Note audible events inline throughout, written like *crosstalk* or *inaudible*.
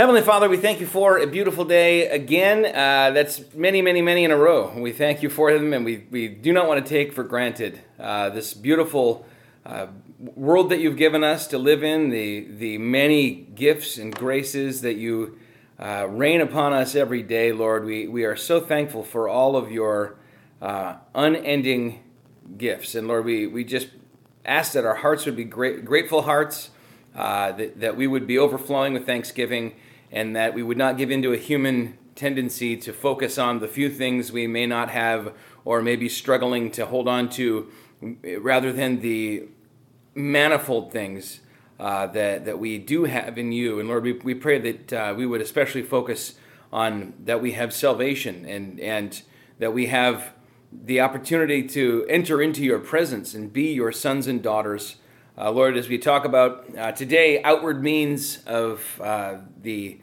Heavenly Father, we thank you for a beautiful day again. Uh, that's many, many, many in a row. We thank you for them, and we, we do not want to take for granted uh, this beautiful uh, world that you've given us to live in, the, the many gifts and graces that you uh, rain upon us every day, Lord. We, we are so thankful for all of your uh, unending gifts. And Lord, we, we just ask that our hearts would be great, grateful hearts, uh, that, that we would be overflowing with thanksgiving and that we would not give into a human tendency to focus on the few things we may not have or may be struggling to hold on to rather than the manifold things uh, that, that we do have in you. And Lord, we, we pray that uh, we would especially focus on that we have salvation and, and that we have the opportunity to enter into your presence and be your sons and daughters uh, Lord, as we talk about uh, today, outward means of uh, the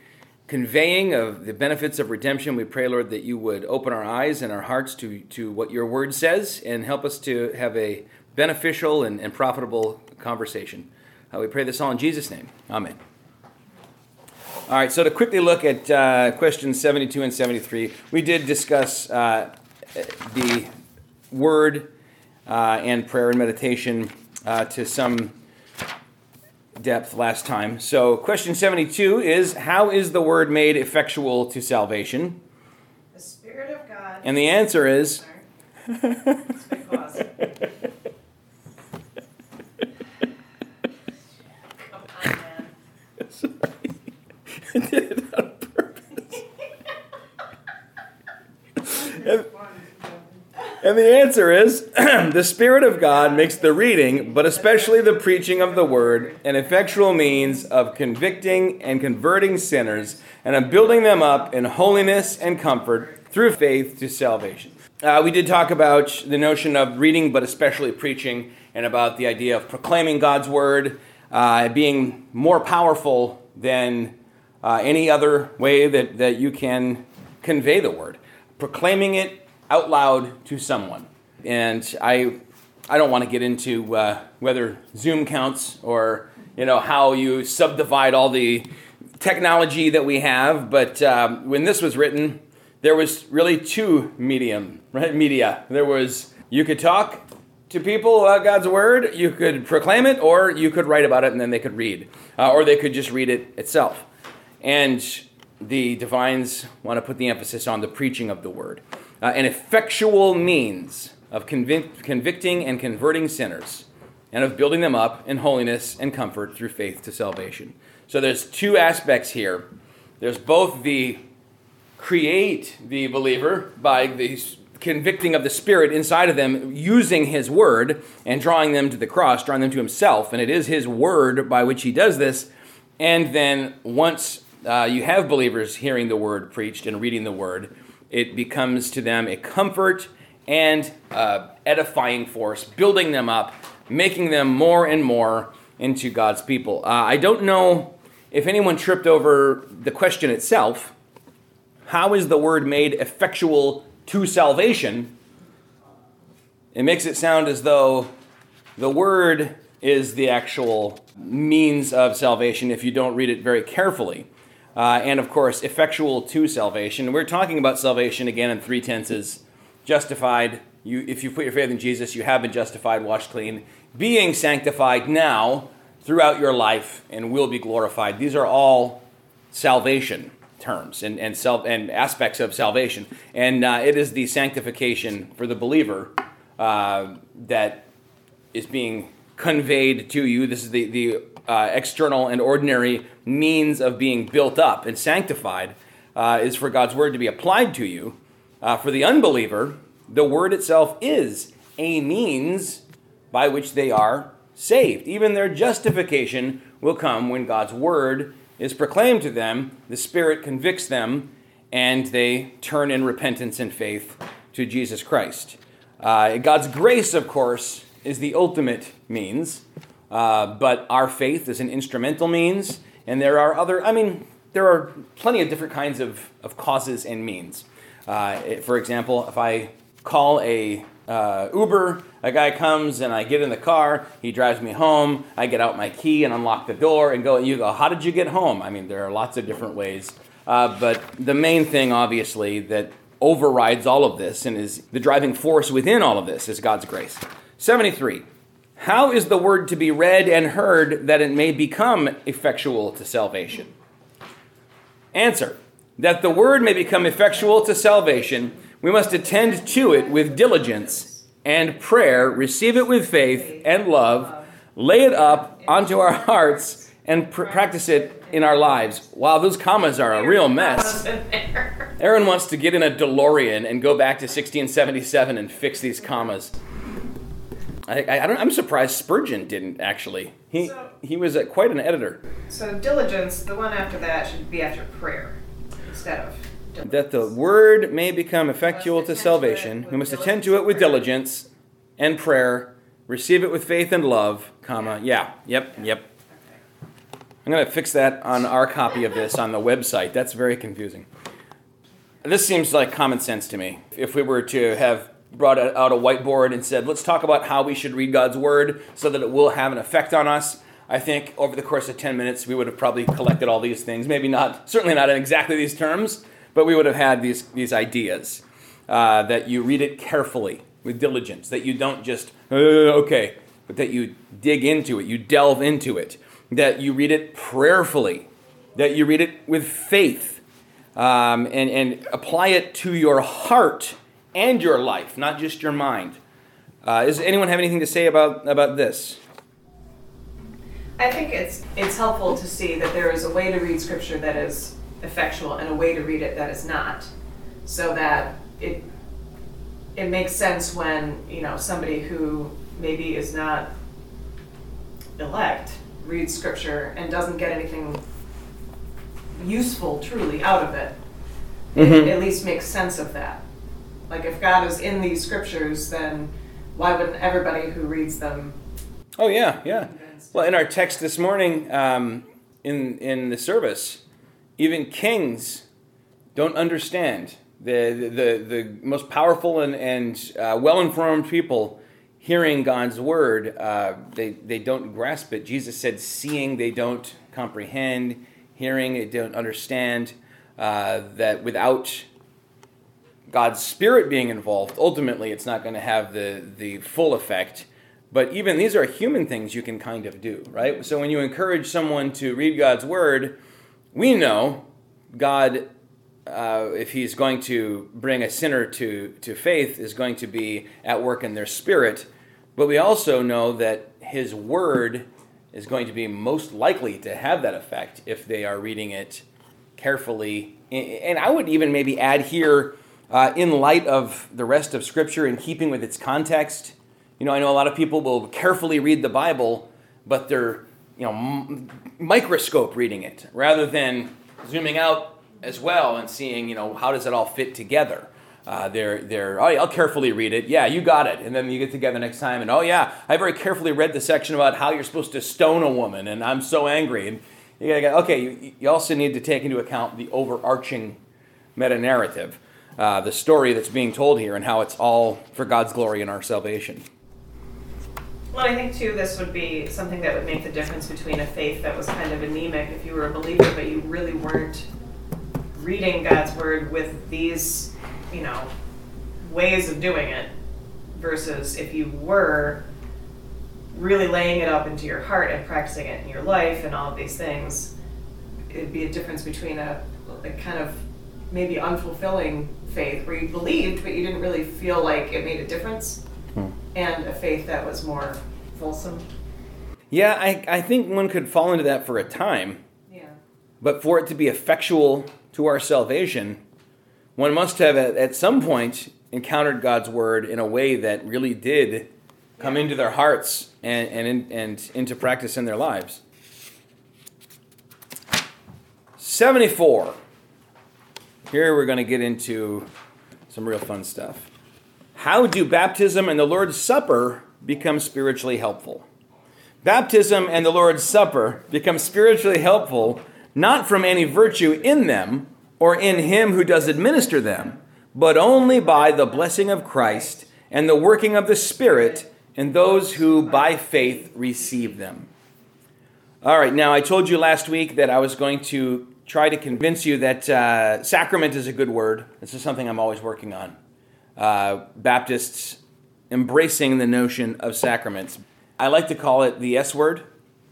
conveying of the benefits of redemption, we pray, Lord, that you would open our eyes and our hearts to, to what your word says and help us to have a beneficial and, and profitable conversation. Uh, we pray this all in Jesus' name. Amen. All right, so to quickly look at uh, questions 72 and 73, we did discuss uh, the word and prayer and meditation uh, to some depth last time. So, question 72 is How is the word made effectual to salvation? The Spirit of God. And the answer is. *laughs* *laughs* *laughs* The answer is *clears throat* the Spirit of God makes the reading, but especially the preaching of the word, an effectual means of convicting and converting sinners and of building them up in holiness and comfort through faith to salvation. Uh, we did talk about the notion of reading, but especially preaching, and about the idea of proclaiming God's word uh, being more powerful than uh, any other way that, that you can convey the word. Proclaiming it out loud to someone. And I, I don't want to get into uh, whether Zoom counts or you know how you subdivide all the technology that we have. But um, when this was written, there was really two medium, right? Media. There was you could talk to people uh, God's word, you could proclaim it, or you could write about it and then they could read, uh, or they could just read it itself. And the divines want to put the emphasis on the preaching of the word uh, an effectual means of convic- convicting and converting sinners and of building them up in holiness and comfort through faith to salvation. So there's two aspects here. There's both the create the believer by the convicting of the Spirit inside of them, using His Word and drawing them to the cross, drawing them to Himself. And it is His Word by which He does this. And then once uh, you have believers hearing the Word preached and reading the Word, it becomes to them a comfort and uh, edifying force, building them up, making them more and more into God's people. Uh, I don't know if anyone tripped over the question itself how is the word made effectual to salvation? It makes it sound as though the word is the actual means of salvation if you don't read it very carefully uh, and of course, effectual to salvation. We're talking about salvation again in three tenses justified. You, if you put your faith in Jesus, you have been justified, washed clean, being sanctified now throughout your life, and will be glorified. These are all salvation terms and, and, self, and aspects of salvation. And uh, it is the sanctification for the believer uh, that is being conveyed to you. This is the, the uh, external and ordinary means of being built up and sanctified uh, is for God's word to be applied to you. Uh, for the unbeliever, the word itself is a means by which they are saved. Even their justification will come when God's word is proclaimed to them, the Spirit convicts them, and they turn in repentance and faith to Jesus Christ. Uh, God's grace, of course, is the ultimate means. Uh, but our faith is an instrumental means, and there are other, I mean, there are plenty of different kinds of, of causes and means. Uh, for example, if I call a uh, Uber. A guy comes and I get in the car. He drives me home. I get out my key and unlock the door and go. And you go, how did you get home? I mean, there are lots of different ways. Uh, but the main thing, obviously, that overrides all of this and is the driving force within all of this is God's grace. 73. How is the word to be read and heard that it may become effectual to salvation? Answer. That the word may become effectual to salvation, we must attend to it with diligence and prayer, receive it with faith and love, lay it up onto our hearts, and pr- practice it in our lives. Wow, those commas are a real mess. *laughs* Aaron wants to get in a DeLorean and go back to 1677 and fix these commas. I, I, I don't, I'm surprised Spurgeon didn't actually. He So- he was quite an editor. So diligence, the one after that should be after prayer instead of diligence. That the word may become effectual to salvation, we must attend to it with diligence and prayer, receive it with faith and love, comma. Yeah, yep, yep. Okay. I'm going to fix that on our copy of this on the website. That's very confusing. This seems like common sense to me. If we were to have brought out a whiteboard and said, let's talk about how we should read God's word so that it will have an effect on us, I think over the course of 10 minutes we would have probably collected all these things. Maybe not, certainly not in exactly these terms, but we would have had these, these ideas. Uh, that you read it carefully with diligence, that you don't just, uh, okay, but that you dig into it, you delve into it, that you read it prayerfully, that you read it with faith, um, and, and apply it to your heart and your life, not just your mind. Uh, does anyone have anything to say about, about this? I think it's it's helpful to see that there is a way to read scripture that is effectual and a way to read it that is not, so that it it makes sense when you know somebody who maybe is not elect reads scripture and doesn't get anything useful truly out of it. Mhm. It at least makes sense of that. Like if God is in these scriptures, then why wouldn't everybody who reads them? Oh, yeah, yeah. Well, in our text this morning, um, in, in the service, even kings don't understand. The, the, the most powerful and, and uh, well informed people hearing God's word, uh, they, they don't grasp it. Jesus said, seeing they don't comprehend, hearing they don't understand. Uh, that without God's spirit being involved, ultimately it's not going to have the, the full effect. But even these are human things you can kind of do, right? So when you encourage someone to read God's word, we know God, uh, if he's going to bring a sinner to, to faith, is going to be at work in their spirit. But we also know that his word is going to be most likely to have that effect if they are reading it carefully. And I would even maybe add here, uh, in light of the rest of Scripture, in keeping with its context. You know, I know a lot of people will carefully read the Bible, but they're, you know, m- microscope reading it rather than zooming out as well and seeing, you know, how does it all fit together. Uh, they're, they're, oh, yeah, I'll carefully read it. Yeah, you got it. And then you get together next time, and oh, yeah, I very carefully read the section about how you're supposed to stone a woman, and I'm so angry. And you gotta go, okay, you, you also need to take into account the overarching meta narrative, uh, the story that's being told here, and how it's all for God's glory and our salvation. Well, I think too, this would be something that would make the difference between a faith that was kind of anemic, if you were a believer, but you really weren't reading God's word with these, you know, ways of doing it, versus if you were really laying it up into your heart and practicing it in your life and all of these things, it'd be a difference between a, a kind of maybe unfulfilling faith where you believed but you didn't really feel like it made a difference hmm. and a faith that was more fulsome. Yeah, I, I think one could fall into that for a time, Yeah. but for it to be effectual to our salvation, one must have at, at some point encountered God's word in a way that really did come Yeah. into their hearts and, and, in, and into practice in their lives. 74. Here we're going to get into some real fun stuff. How do baptism and the Lord's Supper become spiritually helpful? Baptism and the Lord's Supper become spiritually helpful not from any virtue in them or in him who does administer them, but only by the blessing of Christ and the working of the Spirit in those who by faith receive them. All right, now I told you last week that I was going to try to convince you that uh, sacrament is a good word. This is something I'm always working on. Uh, Baptists embracing the notion of sacraments. I like to call it the S word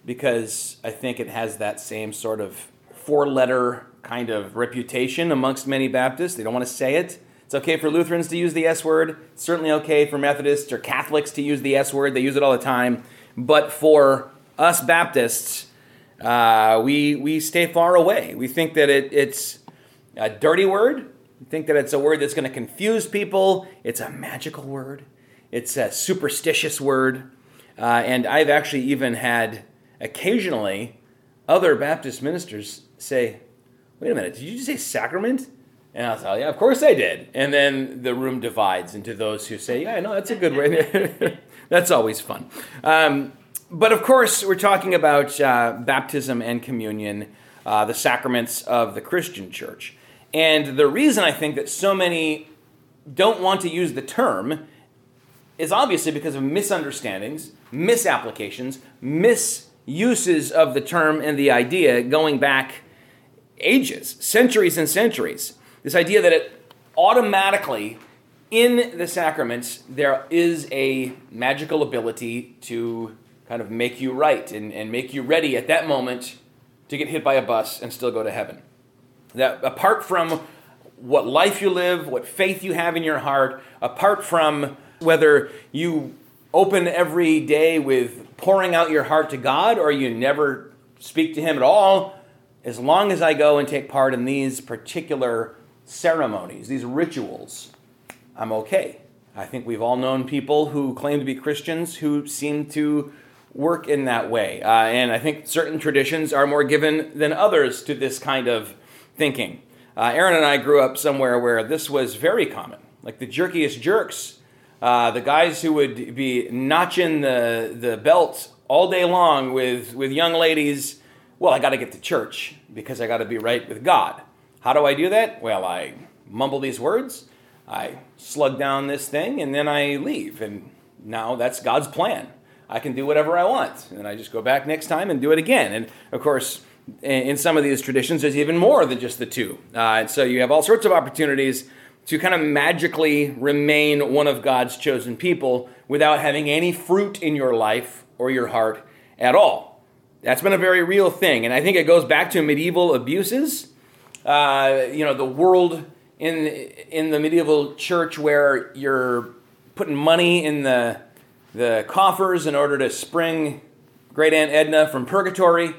because I think it has that same sort of four letter kind of reputation amongst many Baptists. They don't want to say it. It's okay for Lutherans to use the S word. It's certainly okay for Methodists or Catholics to use the S word. They use it all the time. But for us Baptists, uh, we, we stay far away. We think that it, it's a dirty word. We think that it's a word that's going to confuse people. It's a magical word. It's a superstitious word. Uh, and I've actually even had occasionally other Baptist ministers say, wait a minute, did you just say sacrament? And I'll yeah, of course I did. And then the room divides into those who say, yeah, no, that's a good way. *laughs* that's always fun. Um, but of course, we're talking about uh, baptism and communion, uh, the sacraments of the Christian church. And the reason I think that so many don't want to use the term is obviously because of misunderstandings, misapplications, misuses of the term and the idea going back ages, centuries and centuries. This idea that it automatically, in the sacraments, there is a magical ability to kind of make you right and, and make you ready at that moment to get hit by a bus and still go to heaven. That apart from what life you live, what faith you have in your heart, apart from whether you open every day with pouring out your heart to God or you never speak to Him at all, as long as I go and take part in these particular ceremonies, these rituals, I'm okay. I think we've all known people who claim to be Christians who seem to work in that way. Uh, and I think certain traditions are more given than others to this kind of thinking. Uh, Aaron and I grew up somewhere where this was very common. Like the jerkiest jerks, uh, the guys who would be notching the, the belt all day long with, with young ladies. Well, I got to get to church because I got to be right with God. How do I do that? Well, I mumble these words, I slug down this thing, and then I leave. And now that's God's plan. I can do whatever I want. And I just go back next time and do it again. And of course, in some of these traditions, there's even more than just the two. Uh, so you have all sorts of opportunities to kind of magically remain one of God's chosen people without having any fruit in your life or your heart at all. That's been a very real thing. And I think it goes back to medieval abuses. Uh, you know, the world in, in the medieval church where you're putting money in the, the coffers in order to spring great Aunt Edna from purgatory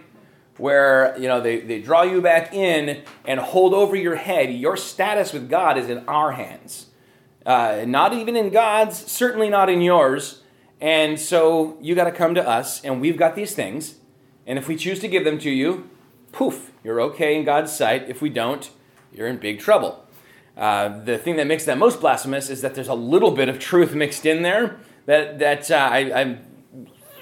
where you know they, they draw you back in and hold over your head. Your status with god is in our hands. Uh, not even in god's certainly not in yours. And so you got to come to us and we've got these things. And if we choose to give them to you poof you're okay in god's sight. If we don't you're in big trouble. Uh, the thing that makes that most blasphemous is that there's a little bit of truth mixed in there that, that uh, I, i'm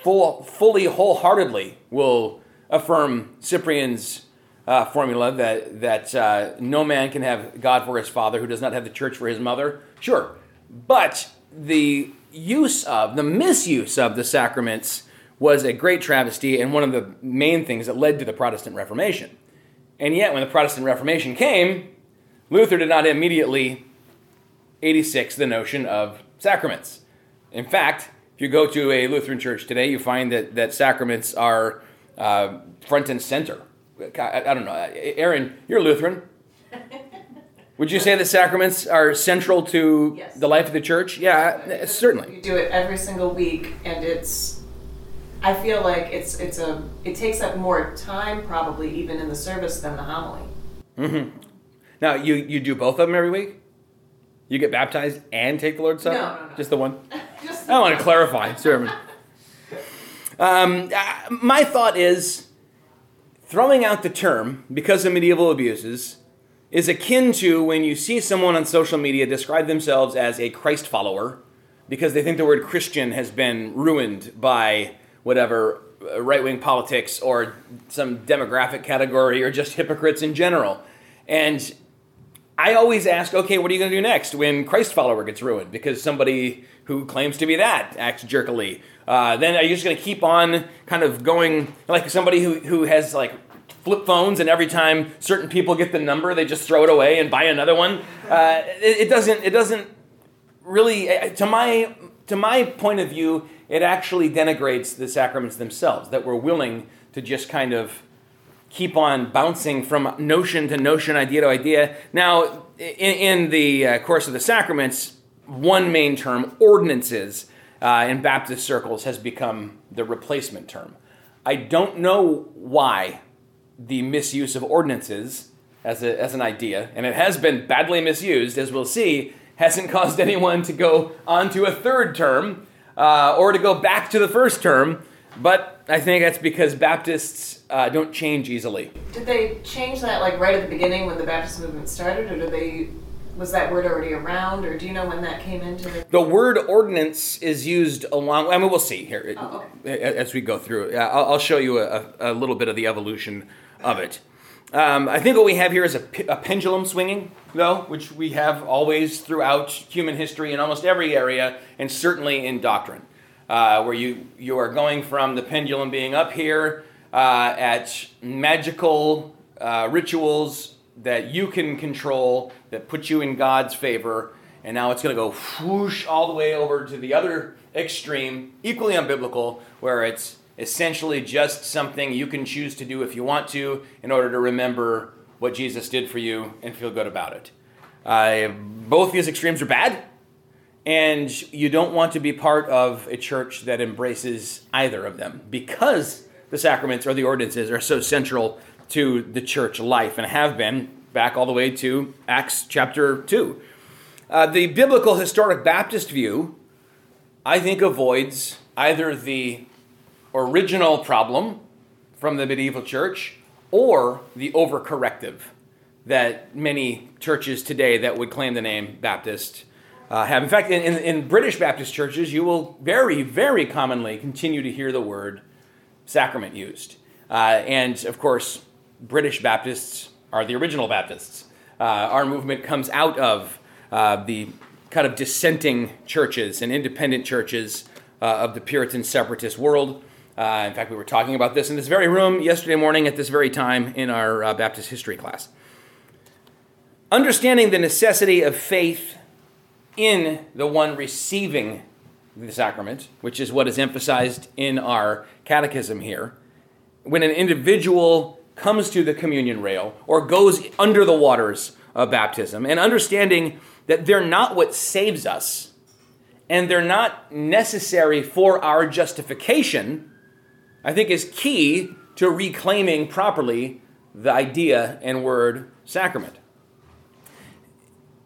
full, fully wholeheartedly will affirm Cyprian's uh, formula that, that uh, no man can have God for his father who does not have the church for his mother. Sure. But the use of, the misuse of the sacraments was a great travesty and one of the main things that led to the Protestant Reformation. And yet, when the Protestant Reformation came, Luther did not immediately 86 the notion of sacraments. In fact, if you go to a Lutheran church today, you find that, that sacraments are uh, front and center. I, I, don't know. Aaron, you're Lutheran. *laughs* Would you say the sacraments are central to yes. the life of the church? Yeah, certainly. You do it every single week, and it's. I feel like it's it's a it takes up more time probably even in the service than the homily. Mm-hmm. Now you you do both of them every week. You get baptized and take the Lord's Supper. No, no, no. Just the one. *laughs* Just the I want to clarify, *laughs* sermon. Um, uh, my thought is throwing out the term because of medieval abuses is akin to when you see someone on social media describe themselves as a Christ follower because they think the word Christian has been ruined by whatever uh, right wing politics or some demographic category or just hypocrites in general. And I always ask, okay, what are you going to do next when Christ follower gets ruined because somebody who claims to be that acts jerkily? Uh, then are you just going to keep on kind of going like somebody who, who has like flip phones and every time certain people get the number, they just throw it away and buy another one? Uh, it, it doesn't. It doesn't really. To my to my point of view, it actually denigrates the sacraments themselves that we're willing to just kind of keep on bouncing from notion to notion, idea to idea. Now, in, in the uh, course of the sacraments, one main term, ordinances, uh, in Baptist circles has become the replacement term. I don't know why the misuse of ordinances as, a, as an idea, and it has been badly misused, as we'll see, hasn't *laughs* caused anyone to go on to a third term uh, or to go back to the first term. But I think that's because Baptists uh, don't change easily. Did they change that like right at the beginning when the Baptist movement started, or did they? Was that word already around, or do you know when that came into the? The word ordinance is used along. I mean, we'll see here Oh, as we go through. I'll, I'll show you a, a little bit of the evolution of it. Um, I think what we have here is a, a pendulum swinging, though, which we have always throughout human history in almost every area, and certainly in doctrine, uh, where you you are going from the pendulum being up here uh, at magical uh, rituals that you can control that put you in God's favor, and now it's going to go whoosh all the way over to the other extreme, equally unbiblical, where it's essentially just something you can choose to do if you want to in order to remember what Jesus did for you and feel good about it. Uh, both these extremes are bad, and you don't want to be part of a church that embraces either of them because the sacraments or the ordinances are so central to the church life and have been back all the way to Acts chapter 2. Uh, the biblical historic Baptist view, I think, avoids either the original problem from the medieval church or the overcorrective that many churches today that would claim the name Baptist uh, have. In fact, in, in, in British Baptist churches, you will very, very commonly continue to hear the word sacrament used. Uh, and of course, British Baptists are the original Baptists. Uh, our movement comes out of uh, the kind of dissenting churches and independent churches uh, of the Puritan separatist world. Uh, in fact, we were talking about this in this very room yesterday morning at this very time in our Baptist history class. Understanding the necessity of faith in the one receiving the sacrament, which is what is emphasized in our catechism here, when an individual comes to the communion rail or goes under the waters of baptism, and understanding that they're not what saves us and they're not necessary for our justification, I think is key to reclaiming properly the idea and word sacrament.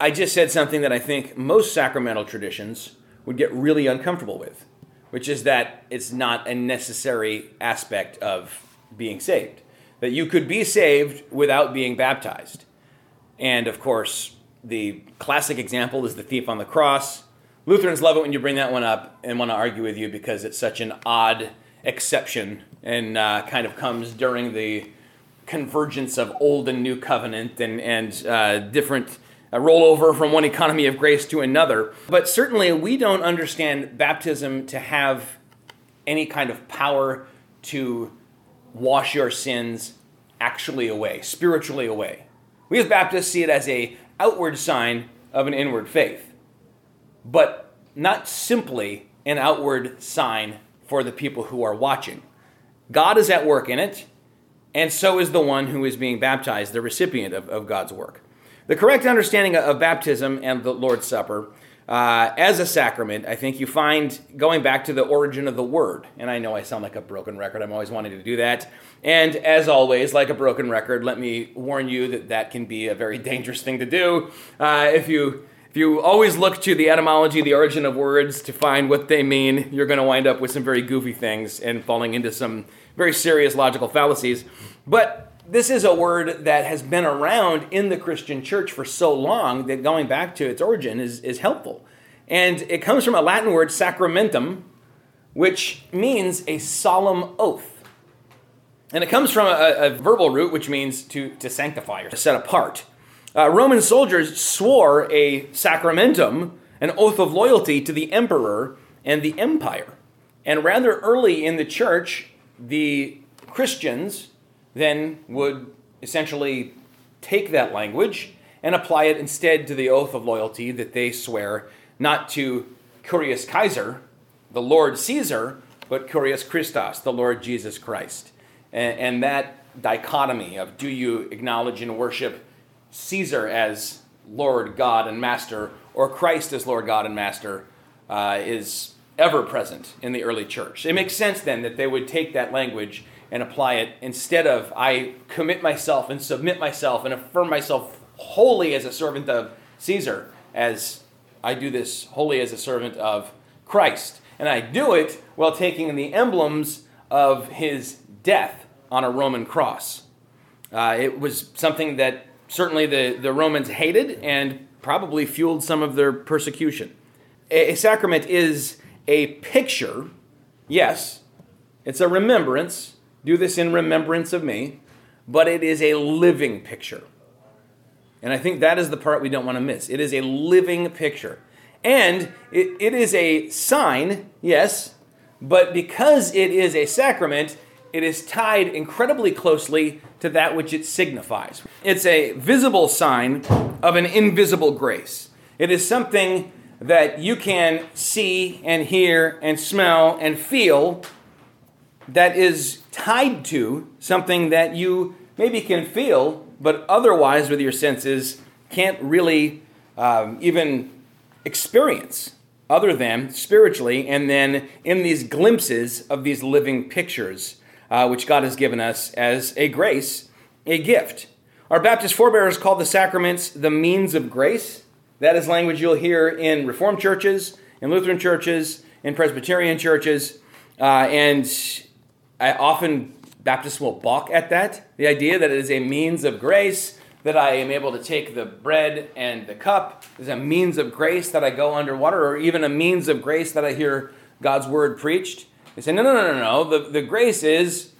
I just said something that I think most sacramental traditions would get really uncomfortable with, which is that it's not a necessary aspect of being saved. That you could be saved without being baptized. And of course, the classic example is the thief on the cross. Lutherans love it when you bring that one up and want to argue with you because it's such an odd exception and uh, kind of comes during the convergence of old and new covenant and, and uh, different uh, rollover from one economy of grace to another. But certainly, we don't understand baptism to have any kind of power to wash your sins actually away, spiritually away. We as Baptists see it as a outward sign of an inward faith, but not simply an outward sign for the people who are watching. God is at work in it, and so is the one who is being baptized, the recipient of, of God's work. The correct understanding of baptism and the Lord's Supper uh, as a sacrament, I think you find going back to the origin of the word. And I know I sound like a broken record. I'm always wanting to do that. And as always, like a broken record, let me warn you that that can be a very *laughs* dangerous thing to do. Uh, if you if you always look to the etymology, the origin of words to find what they mean, you're going to wind up with some very goofy things and falling into some very serious logical fallacies. But this is a word that has been around in the Christian church for so long that going back to its origin is, is helpful. And it comes from a Latin word, sacramentum, which means a solemn oath. And it comes from a, a verbal root, which means to, to sanctify or to set apart. Uh, Roman soldiers swore a sacramentum, an oath of loyalty to the emperor and the empire. And rather early in the church, the Christians then would essentially take that language and apply it instead to the oath of loyalty that they swear not to Kyrios Kaiser, the Lord Caesar, but Kyrios Christos, the Lord Jesus Christ. And, and that dichotomy of do you acknowledge and worship Caesar as Lord, God, and Master, or Christ as Lord, God, and Master, uh, is ever present in the early church. It makes sense then that they would take that language and apply it instead of I commit myself and submit myself and affirm myself wholly as a servant of Caesar, as I do this wholly as a servant of Christ. And I do it while taking the emblems of his death on a Roman cross. Uh, it was something that certainly the, the Romans hated and probably fueled some of their persecution. A, a sacrament is a picture, yes, it's a remembrance. Do this in remembrance of me, but it is a living picture. And I think that is the part we don't want to miss. It is a living picture. And it, it is a sign, yes, but because it is a sacrament, it is tied incredibly closely to that which it signifies. It's a visible sign of an invisible grace. It is something that you can see and hear and smell and feel that is tied to something that you maybe can feel, but otherwise, with your senses, can't really um, even experience other than spiritually, and then in these glimpses of these living pictures uh, which God has given us as a grace, a gift. Our Baptist forebears called the sacraments the means of grace. That is language you'll hear in Reformed churches, in Lutheran churches, in Presbyterian churches, uh, and I often Baptists will balk at that. The idea that it is a means of grace, that I am able to take the bread and the cup, is a means of grace that I go underwater, or even a means of grace that I hear God's word preached. They say, no, no, no, no, no. The, the grace is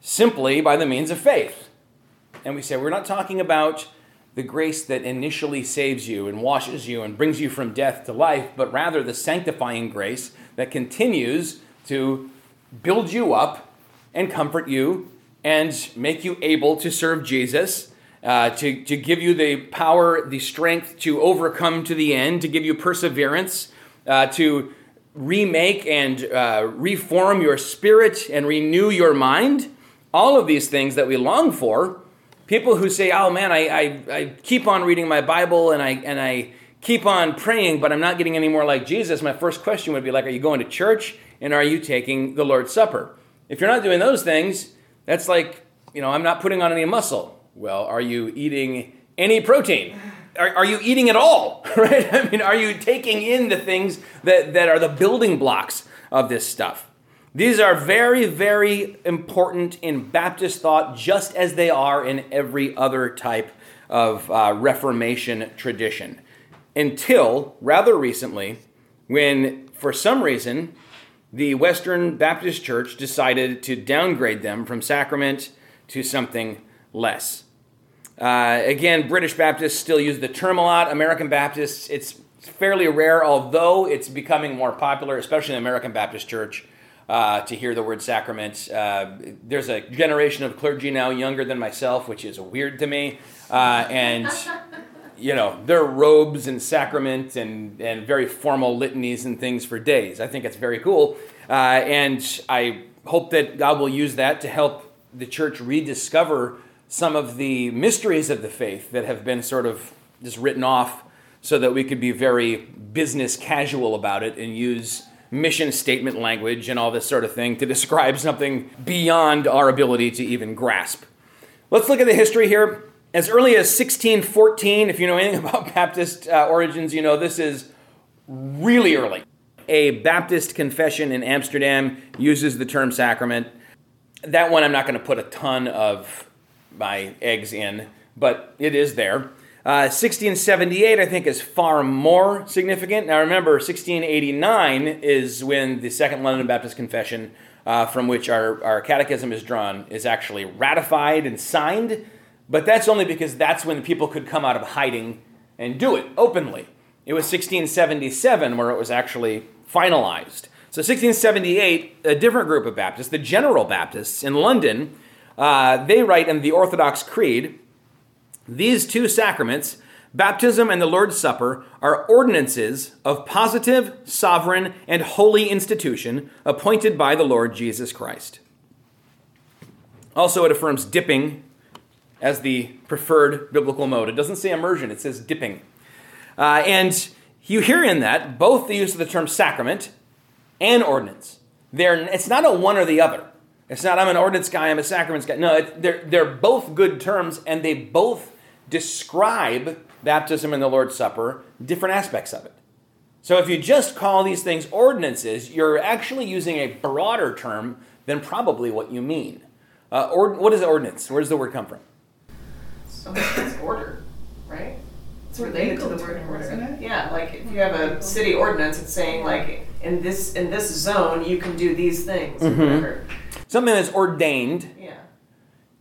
simply by the means of faith. And we say, we're not talking about the grace that initially saves you and washes you and brings you from death to life, but rather the sanctifying grace that continues to build you up and comfort you and make you able to serve Jesus, uh, to, to give you the power, the strength to overcome to the end, to give you perseverance, uh, to remake and uh, reform your spirit and renew your mind. All of these things that we long for. People who say, "Oh man, I, I, I keep on reading my Bible and I and I keep on praying, but I'm not getting any more like Jesus." My first question would be like, "Are you going to church and are you taking the Lord's Supper?" If you're not doing those things, that's like, you know, I'm not putting on any muscle. Well, are you eating any protein? are, are you eating at all? *laughs* Right? I mean, are you taking in the things that, that are the building blocks of this stuff? These are very, very important in Baptist thought, just as they are in every other type of uh, Reformation tradition. Until rather recently, when for some reason the Western Baptist Church decided to downgrade them from sacrament to something less. Uh, again, British Baptists still use the term a lot. American Baptists, it's fairly rare, although it's becoming more popular, especially in the American Baptist Church, uh, to hear the word sacrament. Uh, there's a generation of clergy now younger than myself, which is weird to me. Uh, and, *laughs* you know, their robes and sacrament and, and very formal litanies and things for days. I think it's very cool. Uh, and I hope that God will use that to help the church rediscover some of the mysteries of the faith that have been sort of just written off so that we could be very business casual about it and use mission statement language and all this sort of thing to describe something beyond our ability to even grasp. Let's look at the history here. As early as 1614, if you know anything *laughs* about Baptist uh, origins, you know this is really early. A Baptist confession in Amsterdam uses the term sacrament. That one I'm not going to put a ton of my eggs in, but it is there. Uh, 1678, I think, is far more significant. Now, remember, 1689 is when the Second London Baptist Confession, uh, from which our, our catechism is drawn, is actually ratified and signed But that's only because that's when people could come out of hiding and do it openly. It was 1677 where it was actually finalized. So 1678, a different group of Baptists, the General Baptists in London, uh, they write in the Orthodox Creed, these two sacraments, baptism and the Lord's Supper, are ordinances of positive, sovereign, and holy institution appointed by the Lord Jesus Christ. Also, it affirms dipping as the preferred biblical mode. It doesn't say immersion, it says dipping. Uh, and you hear in that both the use of the term sacrament and ordinance. They're, it's not a one or the other. It's not I'm an ordinance guy, I'm a sacraments guy. No, it, they're, they're both good terms, and they both describe baptism and the Lord's Supper, different aspects of it. So if you just call these things ordinances, you're actually using a broader term than probably what you mean. Uh, or, what is ordinance? Where does the word come from? So it's order, right? It's related to the word order. Yeah, like if you have a city ordinance, it's saying like in this in this zone you can do these things. or Mhm. Something that's ordained Yeah.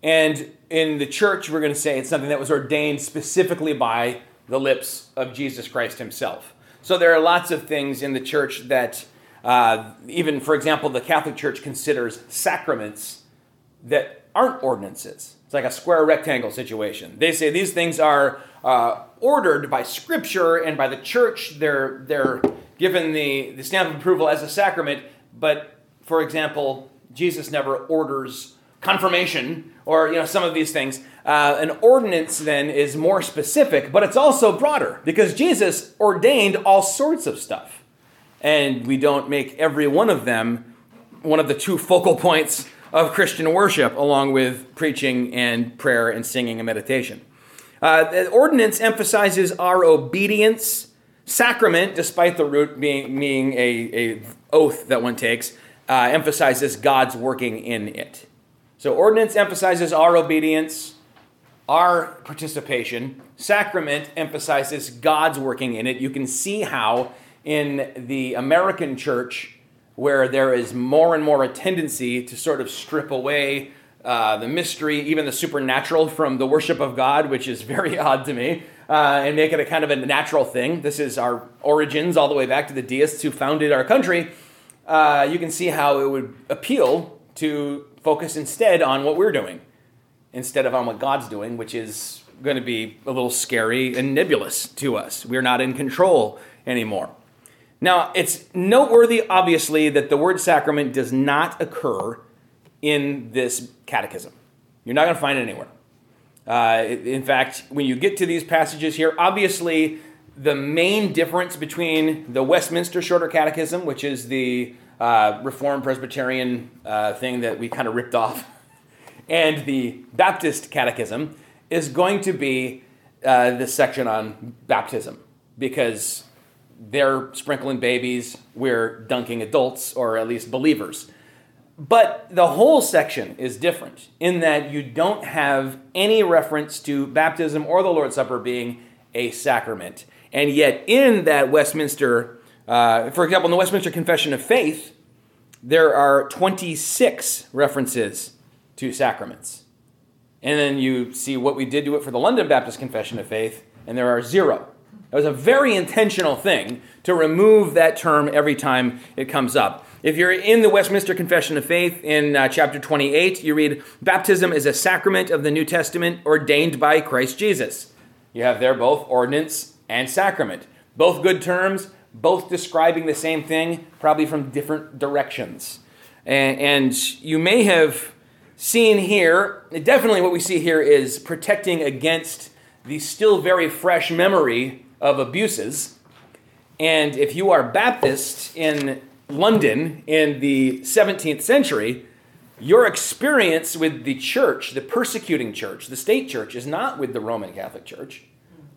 And in the church, we're going to say it's something that was ordained specifically by the lips of Jesus Christ himself. So there are lots of things in the church that, uh, even for example, the Catholic Church considers sacraments that aren't ordinances. It's like a square rectangle situation. They say these things are uh, ordered by Scripture and by the church. They're they're given the, the stamp of approval as a sacrament. But for example, Jesus never orders confirmation or you know some of these things. Uh, an ordinance then is more specific, but it's also broader because Jesus ordained all sorts of stuff, and we don't make every one of them one of the two focal points of Christian worship, along with preaching and prayer and singing and meditation. Uh, the ordinance emphasizes our obedience. Sacrament, despite the root being, being a, a oath that one takes, uh, emphasizes God's working in it. So ordinance emphasizes our obedience, our participation. Sacrament emphasizes God's working in it. You can see how in the American church, where there is more and more a tendency to sort of strip away uh, the mystery, even the supernatural, from the worship of God, which is *laughs* very odd to me, uh, and make it a kind of a natural thing. This is our origins, all the way back to the deists who founded our country. Uh, you can see how it would appeal to focus instead on what we're doing instead of on what God's doing, which is going to be a little scary and nebulous to us. We're not in control anymore. Now, it's noteworthy, obviously, that the word sacrament does not occur in this catechism. You're not going to find it anywhere. Uh, in fact, when you get to these passages here, obviously, the main difference between the Westminster Shorter Catechism, which is the uh, Reformed Presbyterian uh, thing that we kind of ripped off, *laughs* and the Baptist Catechism, is going to be uh, this section on baptism because they're sprinkling babies, we're dunking adults, or at least believers. But the whole section is different in that you don't have any reference to baptism or the Lord's Supper being a sacrament. And yet, in that Westminster, uh, for example, in the Westminster Confession of Faith, there are 26 references to sacraments. And then you see what we did to it for the London Baptist Confession of Faith, and there are zero. It was a very intentional thing to remove that term every time it comes up. If you're in the Westminster Confession of Faith in uh, chapter 28, you read, Baptism is a sacrament of the New Testament ordained by Christ Jesus. You have there both ordinance and sacrament. Both good terms, both describing the same thing, probably from different directions. And, and you may have seen here, definitely what we see here is protecting against the still very fresh memory of abuses. And if you are Baptist in London in the 17th century, your experience with the church, the persecuting church, the state church, is not with the Roman Catholic Church,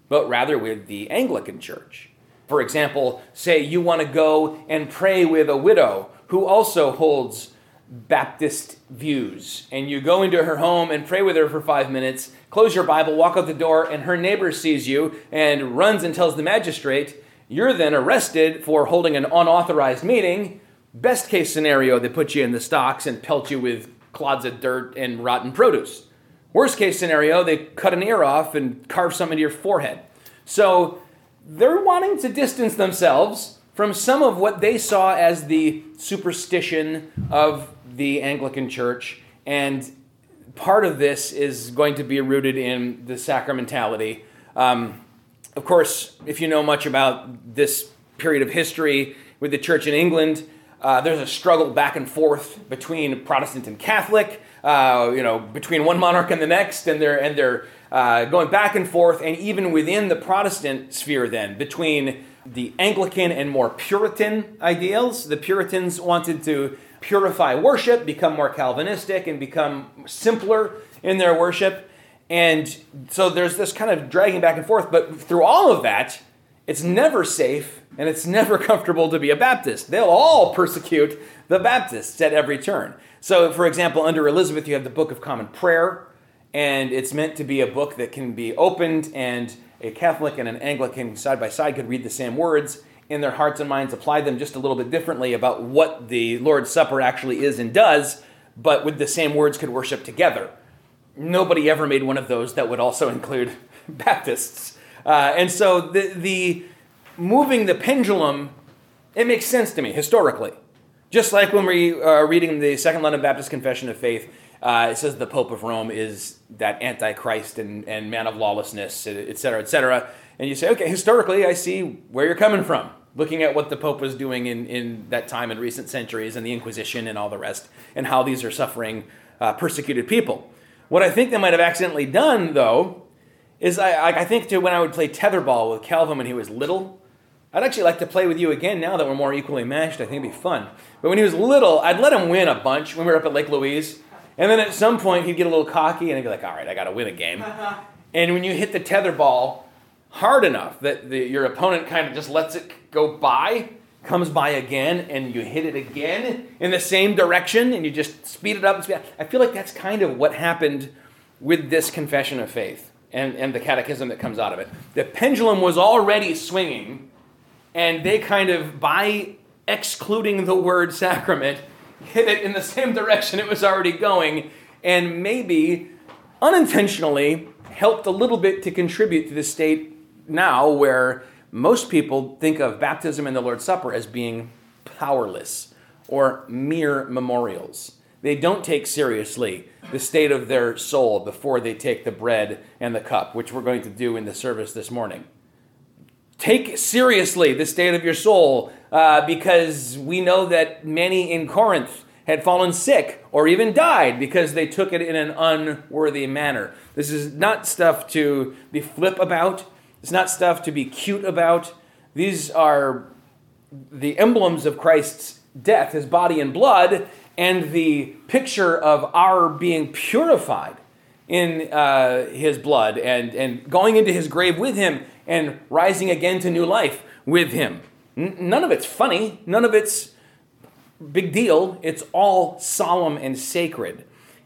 but rather with the Anglican Church. For example, say you want to go and pray with a widow who also holds Baptist views, and you go into her home and pray with her for five minutes, close your Bible, walk out the door, and her neighbor sees you and runs and tells the magistrate, you're then arrested for holding an unauthorized meeting. Best case scenario, they put you in the stocks and pelt you with clods of dirt and rotten produce. Worst case scenario, they cut an ear off and carve some into your forehead. So they're wanting to distance themselves from some of what they saw as the superstition of the Anglican Church. And part of this is going to be rooted in the sacramentality. Um, of course, if you know much about this period of history with the church in England, uh, there's a struggle back and forth between Protestant and Catholic, uh, you know, between one monarch and the next, and they're and they're uh, going back and forth, and even within the Protestant sphere, then between the Anglican and more Puritan ideals. The Puritans wanted to purify worship, become more Calvinistic, and become simpler in their worship. And so there's this kind of dragging back and forth. But through all of that, it's never safe and it's *laughs* never comfortable to be a Baptist. They'll all persecute the Baptists at every turn. So, for example, under Elizabeth, you have the Book of Common Prayer, and it's meant to be a book that can be opened, and a Catholic and an Anglican side by side could read the same words in their hearts and minds, apply them just a little bit differently about what the Lord's Supper actually is and does, but with the same words could worship together. Nobody ever made one of those that would also *laughs* include Baptists. Uh, and so the, the moving the pendulum, it makes sense to me historically. Just like when we are reading the Second London Baptist Confession of Faith, uh, it says the Pope of Rome is that antichrist and, and man of lawlessness, et cetera, et cetera. And you say, okay, historically, I see where you're coming from, looking at what the Pope was doing in, in that time in recent centuries and the Inquisition and all the rest, and how these are suffering uh, persecuted people. What I think they might have accidentally done, though, is I, I think to when I would play tetherball with Calvin when he was little, I'd actually like to play with you again now that we're more equally matched. I think it'd be fun. But when he was little, I'd let him win a bunch when we were up at Lake Louise. And then at some point, he'd get a little cocky and he'd be like, all right, I got to win a game. *laughs* and when you hit the tetherball hard enough that the, your opponent kind of just lets it go by, comes by again, and you hit it again in the same direction and you just speed it up. And speed up. I feel like that's kind of what happened with this confession of faith and, and the catechism that comes out of it. The pendulum was already swinging, and they kind of, by excluding the word sacrament, hit it in the same direction it was already going, and maybe unintentionally helped a little bit to contribute to the state now where most people think of baptism and the Lord's Supper as being powerless or mere memorials. They don't take seriously the state of their soul before they take the bread and the cup, which we're going to do in the service this morning. Take seriously the state of your soul uh, because we know that many in Corinth had fallen sick or even died because they took it in an unworthy manner. This is not stuff to be flip about. It's not stuff to be cute about. These are the emblems of Christ's death, his body and blood, and the picture of our being purified in uh, his blood and, and going into his grave with him and rising again to new life with him. N- none of it's funny, none of it's big deal. It's all solemn and sacred.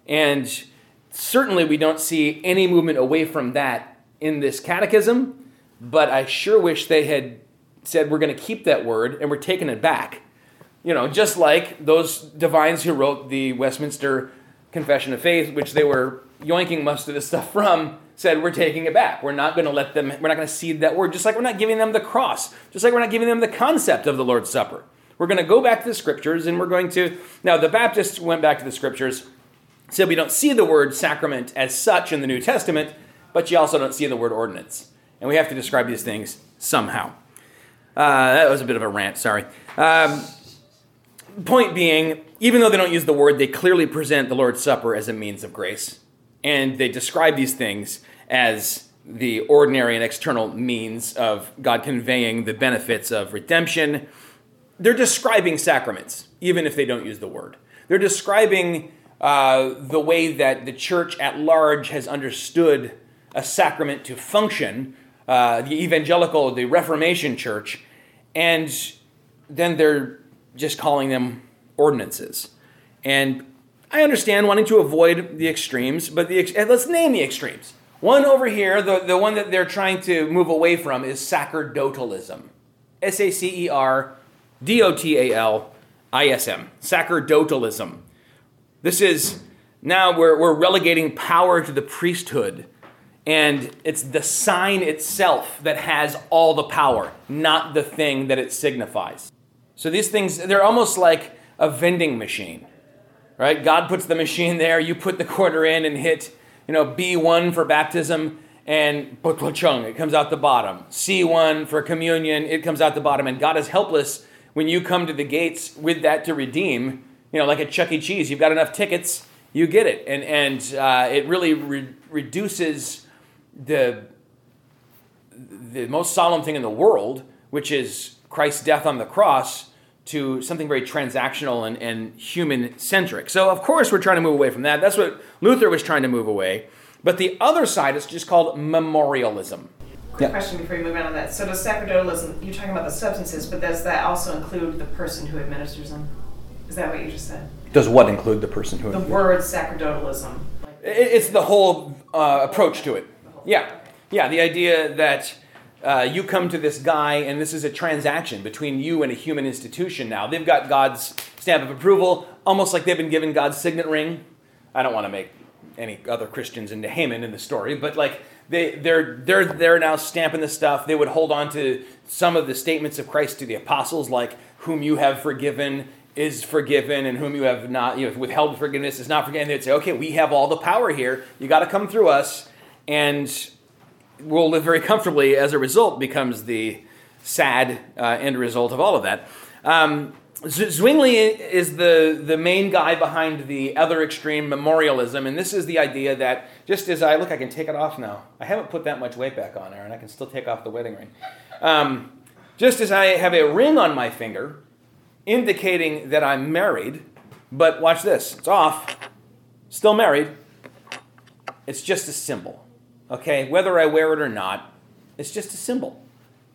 And certainly we don't see any movement away from that in this catechism, but I sure wish they had said we're going to keep that word and we're taking it back you know, just like those divines who wrote the Westminster Confession of Faith, which they were yoinking most of the stuff *laughs* from, said, We're taking it back. We're not going to let them, we're not going to cede that word, just like we're not giving them the cross, just like we're not giving them the concept of the Lord's Supper. We're going to go back to the scriptures and we're going to. Now, the Baptists went back to the scriptures, said we don't see the word sacrament as such in the New Testament, but you also don't see the word ordinance. And we have to describe these things somehow. Uh, that was a bit of a rant, sorry. Um, point being, even though they don't use the word, they clearly present the Lord's Supper as a means of grace. And they describe these things as the ordinary and external means of God conveying the benefits of redemption. They're describing sacraments, even if they don't use the word. They're describing uh, the way that the church at large has understood a sacrament to function, uh, the evangelical, the Reformation church, and then they're just calling them ordinances. And I understand wanting to avoid the extremes, but the let's name the extremes. One over here, the, the one that they're trying to move away from is sacerdotalism. S A C E R D O T A L I S M. Sacerdotalism. This is Now we're, we're relegating power to the priesthood. And it's the sign itself that has all the power, not the thing that it signifies. So these things, they're almost like a vending machine, right? God puts the machine there, you put the quarter in and hit, you know, B1 for baptism, and chung, it comes out the bottom. C1 for communion, it comes out the bottom. And God is helpless when you come to the gates with that to redeem. You know, like at Chuck E. Cheese, you've got enough tickets, you get it. And, and uh, it really re- reduces the, the most solemn thing in the world, which is Christ's death on the cross, to something very transactional and, and human centric. So, of course, we're trying to move away from that. That's what Luther was trying to move away. But the other side is just called memorialism. Quick yeah. question before you move on to that. So, does sacerdotalism, you're talking about the substances, but does that also include the person who administers them? Is that what you just said? Does what include the person who? The word sacerdotalism. It's the whole uh, approach to it. Yeah, yeah. The idea that uh, you come to this guy, and this is a transaction between you and a human institution. Now they've got God's stamp of approval, almost like they've been given God's signet ring. I don't want to make any other Christians into Haman in the story, but like they, they're, they're, they're now stamping the stuff. They would hold on to some of the statements of Christ to the apostles, like, whom you have forgiven is forgiven, and whom you have not, you know, withheld forgiveness is not forgiven. they'd say, okay, we have all the power here. You got to come through us, and we'll live very comfortably as a result, becomes the sad uh, end result of all of that. Um, Zwingli is the, the main guy behind the other extreme memorialism, and this is the idea that just as I look, I can take it off now. I haven't put that much weight back on, Aaron. I can still take off the wedding ring. Um, just as I have a ring on my finger indicating that I'm married, but watch this it's off, still married. It's just a symbol, okay? Whether I wear it or not, it's just a symbol.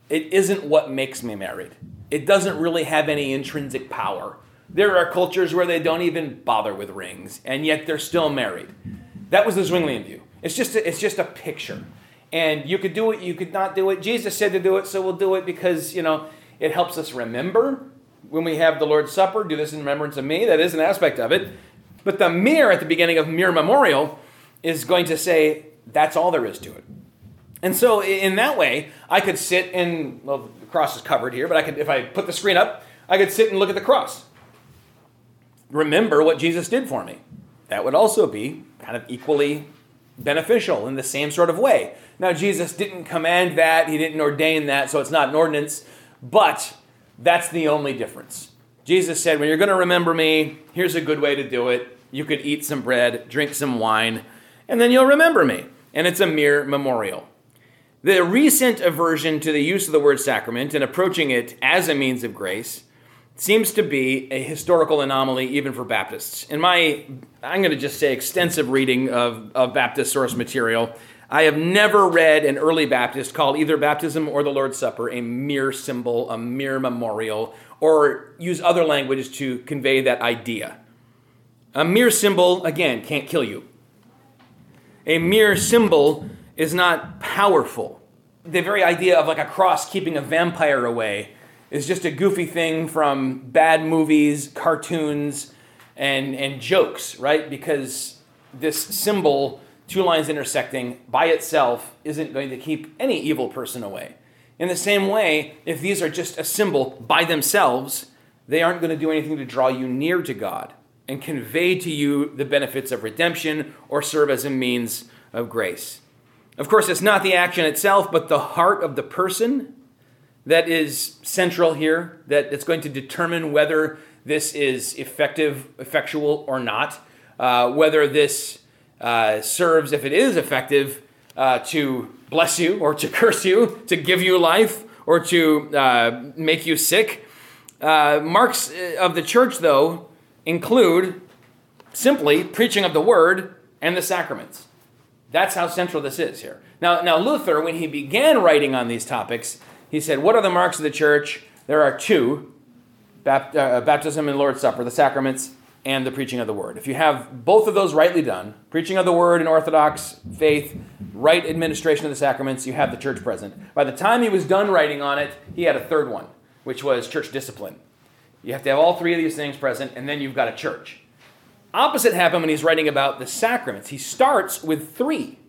It isn't what makes me married it doesn't really have any intrinsic power. There are cultures where they don't even bother with rings, and yet they're still married. That was the Zwinglian view. It's just a, it's just a picture, and you could do it, you could not do it. Jesus said to do it, so we'll do it because you know it helps us remember when we have the Lord's Supper. Do this in remembrance of me. That is an aspect of it. But the mir at the beginning of mir memorial is going to say that's all there is to it. And so, in that way, I could sit and, well, the cross is covered here, but I could, if I put the screen up, I could sit and look at the cross. Remember what Jesus did for me. That would also be kind of equally beneficial in the same sort of way. Now, Jesus didn't command that, he didn't ordain that, so it's not an ordinance, but that's the only difference. Jesus said, When you're going to remember me, here's a good way to do it. You could eat some bread, drink some wine, and then you'll remember me. And it's a mere memorial. The recent aversion to the use of the word sacrament and approaching it as a means of grace seems to be a historical anomaly even for Baptists. In my, I'm going to just say, extensive reading of, of Baptist source material, I have never read an early Baptist call either baptism or the Lord's Supper a mere symbol, a mere memorial, or use other languages to convey that idea. A mere symbol, again, can't kill you. A mere symbol is not powerful. The very idea of like a cross keeping a vampire away is just a goofy thing from bad movies, cartoons, and, and jokes, right? Because this symbol, two lines intersecting, by itself isn't going to keep any evil person away. In the same way, if these are just a symbol by themselves, they aren't going to do anything to draw you near to God and convey to you the benefits of redemption or serve as a means of grace. Of course, it's not the action itself, but the heart of the person that is central here, that it's going to determine whether this is effective, effectual, or not, uh, whether this uh, serves, if it is effective, uh, to bless you or to *laughs* curse you, to give you life or to uh, make you sick. Uh, marks uh, of the church, though, include simply preaching of the word and the sacraments. That's how central this is here. Now, now Luther, when he began writing on these topics, he said, What are the marks of the church? There are two uh, baptism and Lord's Supper, the sacraments, and the preaching of the word. If you have both of those rightly done, preaching of the word in Orthodox faith, right administration of the sacraments, you have the church present. By the time he was done writing on it, he had a third one, which was church discipline. You have to have all three of these things present, and then you've got a church. opposite happened when he's writing about the sacraments. He starts with three.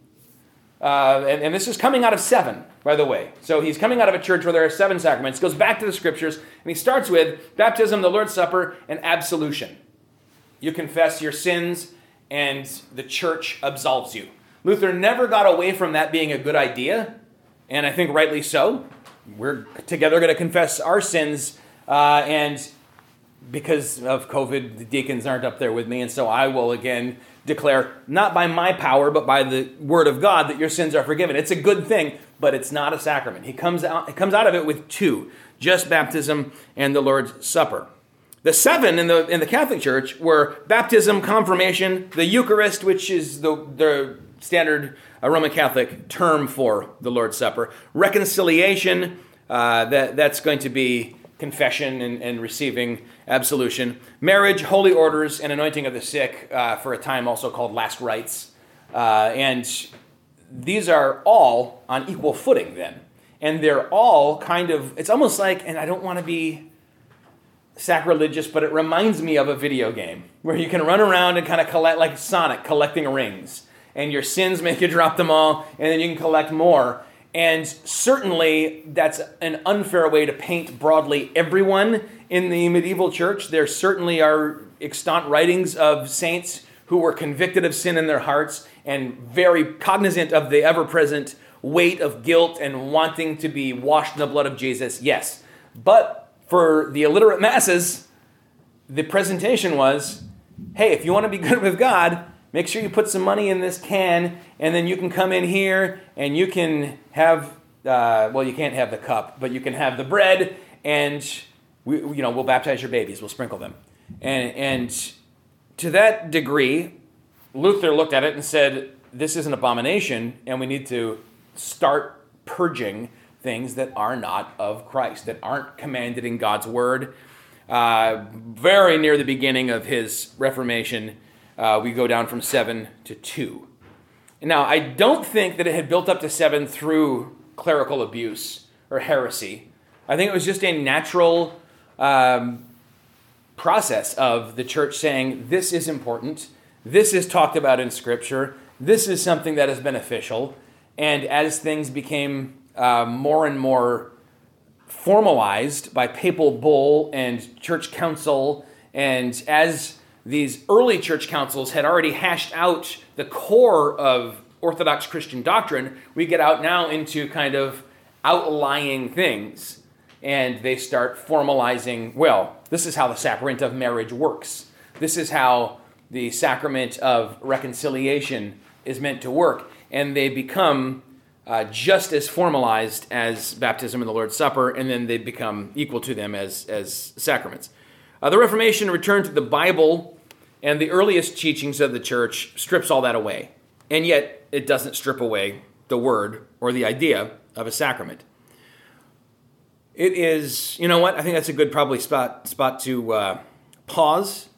Uh, and, and, this is coming out of seven, by the way. So he's coming out of a church where there are seven sacraments, goes back to the scriptures, and he starts with baptism, the Lord's Supper, and absolution. You confess your sins, and the church absolves you. Luther never got away from that being a good idea, and I think rightly so. We're together going to confess our sins, uh, and because of COVID, the deacons aren't up there with me, and so I will again declare, not by my power, but by the word of God, that your sins are forgiven. It's a good thing, but it's not a sacrament. He comes out, he comes out of it with two just baptism and the Lord's Supper. The seven in the, in the Catholic Church were baptism, confirmation, the Eucharist, which is the, the standard uh, Roman Catholic term for the Lord's Supper, reconciliation, uh, that, that's going to be confession and, and receiving absolution, marriage, holy orders, and anointing of the sick uh, for a time also called last rites. Uh, and these are all on equal footing then. And they're all kind of, it's almost like, and I don't want to be sacrilegious, but it reminds me of a video game where you can run around and kind of collect, like Sonic, collecting rings. And your sins make you drop them all, and then you can collect more. And certainly, that's an unfair way to paint broadly everyone in the medieval church. There certainly are extant writings of saints who were convicted of sin in their hearts and very cognizant of the ever present weight of guilt and wanting to be washed in the blood of Jesus. Yes. But for the illiterate masses, the presentation was hey, if you want to be *laughs* good with God, make sure you put some money in this can, and then you can come in here and you can have, uh, well, you can't have the cup, but you can have the bread, and we, you know, we'll baptize your babies, we'll sprinkle them. And, and to that degree, Luther looked at it and said, this is an abomination, and we need to start purging things that are not of Christ, that aren't commanded in God's word. Uh, very near the beginning of his Reformation, uh, we go down from seven to two. Now, I don't think that it had built up to seven through clerical abuse or heresy. I think it was just a natural um, process of the church saying, this is important, this is talked about in Scripture, this is something that is beneficial. And as things became uh, more and more formalized by papal bull and church council, and as these early church councils had already hashed out the core of Orthodox Christian doctrine, we get out now into kind of outlying things. And they start formalizing, well, this is how the sacrament of marriage works. This is how the sacrament of reconciliation is meant to work. And they become uh, just as formalized as baptism and the Lord's Supper, and then they become equal to them as, as sacraments. Uh, the Reformation returned to the Bible and the earliest teachings of the church strips all that away. And yet, it doesn't strip away the word or the idea of a sacrament. It is, you know what? I think that's a good probably spot spot to uh, pause,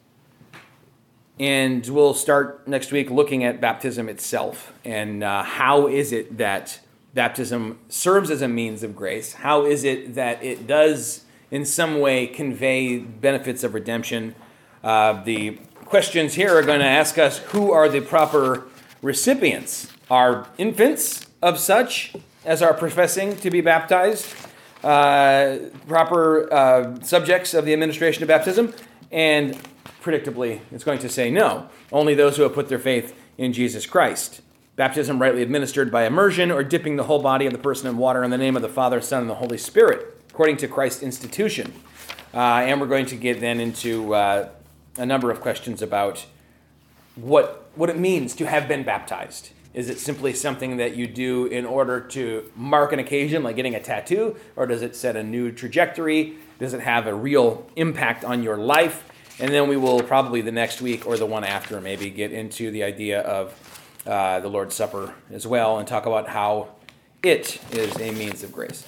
and we'll start next week looking at baptism itself and uh, how is it that baptism serves as a means of grace? How is it that it does, in some way, convey benefits of redemption? Uh, the questions here are going to ask us who are the proper recipients. Are infants of such as are professing to be baptized uh, proper uh, subjects of the administration of baptism? And predictably, it's going to say no. Only those who have put their faith in Jesus Christ. Baptism rightly administered by immersion or dipping the whole body of the person in water in the name of the Father, Son, and the Holy Spirit, according to Christ's institution. Uh, and we're going to get then into uh, a number of questions about what, what it means to have been baptized. Is it simply something that you do in order to mark an occasion, like getting a tattoo, or does it set a new trajectory? Does it have a real impact on your life? And then we will probably the next week or the one after maybe get into the idea of uh, the Lord's Supper as well and talk about how it is a means of grace.